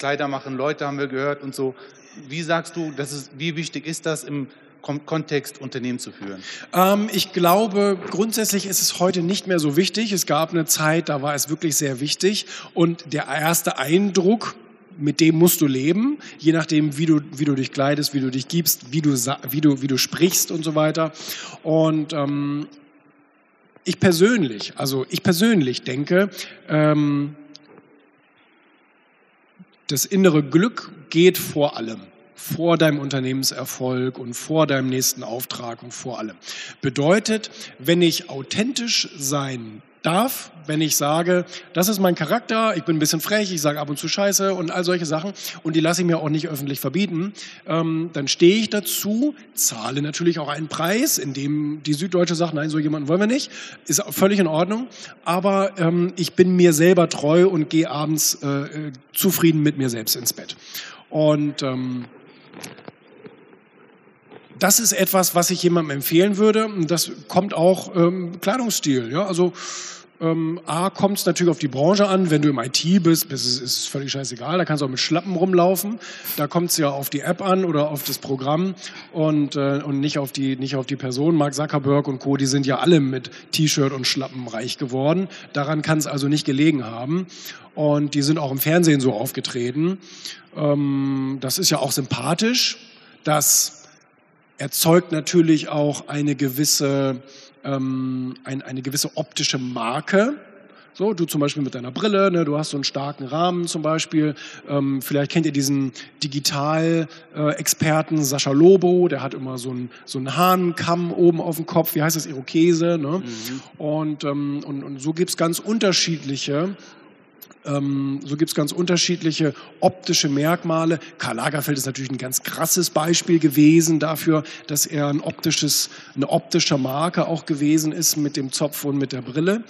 Kleider machen Leute, haben wir gehört und so. Wie sagst du, ist, wie wichtig ist das im Kontext Unternehmen zu führen? Ähm, ich glaube, grundsätzlich ist es heute nicht mehr so wichtig. Es gab eine Zeit, da war es wirklich sehr wichtig. Und der erste Eindruck, mit dem musst du leben, je nachdem, wie du, wie du dich kleidest, wie du dich gibst, wie du, wie du, wie du sprichst und so weiter. Und ähm, ich persönlich, also ich persönlich denke, ähm, das innere Glück geht vor allem vor deinem Unternehmenserfolg und vor deinem nächsten Auftrag und vor allem. Bedeutet, wenn ich authentisch sein darf, wenn ich sage, das ist mein Charakter, ich bin ein bisschen frech, ich sage ab und zu Scheiße und all solche Sachen und die lasse ich mir auch nicht öffentlich verbieten, ähm, dann stehe ich dazu, zahle natürlich auch einen Preis, in dem die Süddeutsche sagt, nein, so jemanden wollen wir nicht, ist völlig in Ordnung, aber ähm, ich bin mir selber treu und gehe abends äh, zufrieden mit mir selbst ins Bett. Und ähm, das ist etwas, was ich jemandem empfehlen würde. Das kommt auch ähm, Kleidungsstil. Ja? Also ähm, A, kommt es natürlich auf die Branche an. Wenn du im IT bist, ist es völlig scheißegal. Da kannst du auch mit Schlappen rumlaufen. Da kommt es ja auf die App an oder auf das Programm und, äh, und nicht, auf die, nicht auf die Person. Mark Zuckerberg und Co., die sind ja alle mit T-Shirt und Schlappen reich geworden. Daran kann es also nicht gelegen haben. Und die sind auch im Fernsehen so aufgetreten. Ähm, das ist ja auch sympathisch. Das erzeugt natürlich auch eine gewisse, ähm, ein, eine gewisse optische Marke. So, du zum Beispiel mit deiner Brille, ne, du hast so einen starken Rahmen zum Beispiel. Ähm, vielleicht kennt ihr diesen Digital-Experten äh, Sascha Lobo, der hat immer so einen, so einen Hahnenkamm oben auf dem Kopf, wie heißt das, Irokese. Ne? Mhm. Und, ähm, und, und so gibt's ganz unterschiedliche ähm, so gibt es ganz unterschiedliche optische Merkmale. Karl Lagerfeld ist natürlich ein ganz krasses Beispiel gewesen dafür, dass er ein optisches, eine optische Marke auch gewesen ist mit dem Zopf und mit der Brille.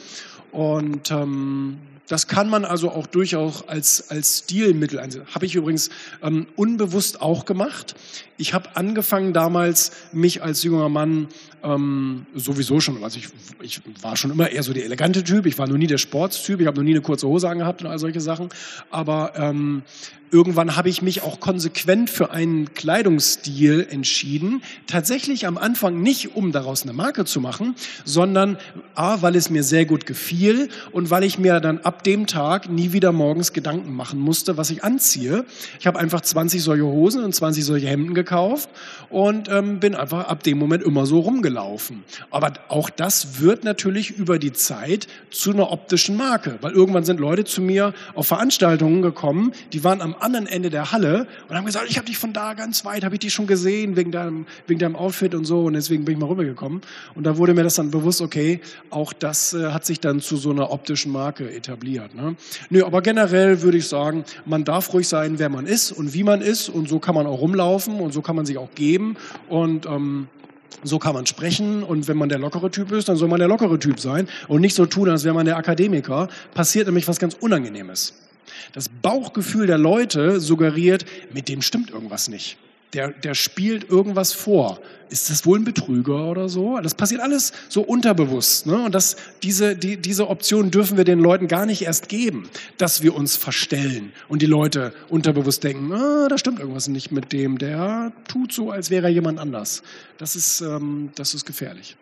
Und ähm, das kann man also auch durchaus als, als Stilmittel einsetzen. Habe ich übrigens ähm, unbewusst auch gemacht. Ich habe angefangen damals, mich als junger Mann ähm, sowieso schon, also ich, ich war schon immer eher so der elegante Typ, ich war noch nie der Sportstyp, ich habe noch nie eine kurze Hose angehabt und all solche Sachen. Aber ähm, irgendwann habe ich mich auch konsequent für einen Kleidungsstil entschieden. Tatsächlich am Anfang nicht, um daraus eine Marke zu machen, sondern A, weil es mir sehr gut gefiel und weil ich mir dann ab dem Tag nie wieder morgens Gedanken machen musste, was ich anziehe. Ich habe einfach 20 solche Hosen und 20 solche Hemden gekauft und ähm, bin einfach ab dem Moment immer so rumgelaufen. Aber auch das wird natürlich über die Zeit zu einer optischen Marke, weil irgendwann sind Leute zu mir auf Veranstaltungen gekommen, die waren am anderen Ende der Halle und haben gesagt, ich habe dich von da ganz weit, habe ich dich schon gesehen wegen deinem, wegen deinem Outfit und so und deswegen bin ich mal rübergekommen. Und da wurde mir das dann bewusst, okay, auch das äh, hat sich dann zu so einer optischen Marke etabliert. Ne? Nö, aber generell würde ich sagen, man darf ruhig sein, wer man ist und wie man ist und so kann man auch rumlaufen und so kann man sich auch geben und ähm, so kann man sprechen und wenn man der lockere Typ ist, dann soll man der lockere Typ sein und nicht so tun, als wäre man der Akademiker. Passiert nämlich was ganz Unangenehmes. Das Bauchgefühl der Leute suggeriert, mit dem stimmt irgendwas nicht. Der, der spielt irgendwas vor. Ist das wohl ein Betrüger oder so? Das passiert alles so unterbewusst. Ne? Und das, diese, die, diese Option dürfen wir den Leuten gar nicht erst geben, dass wir uns verstellen und die Leute unterbewusst denken, ah, da stimmt irgendwas nicht mit dem, der tut so, als wäre er jemand anders. Das ist, ähm, das ist gefährlich.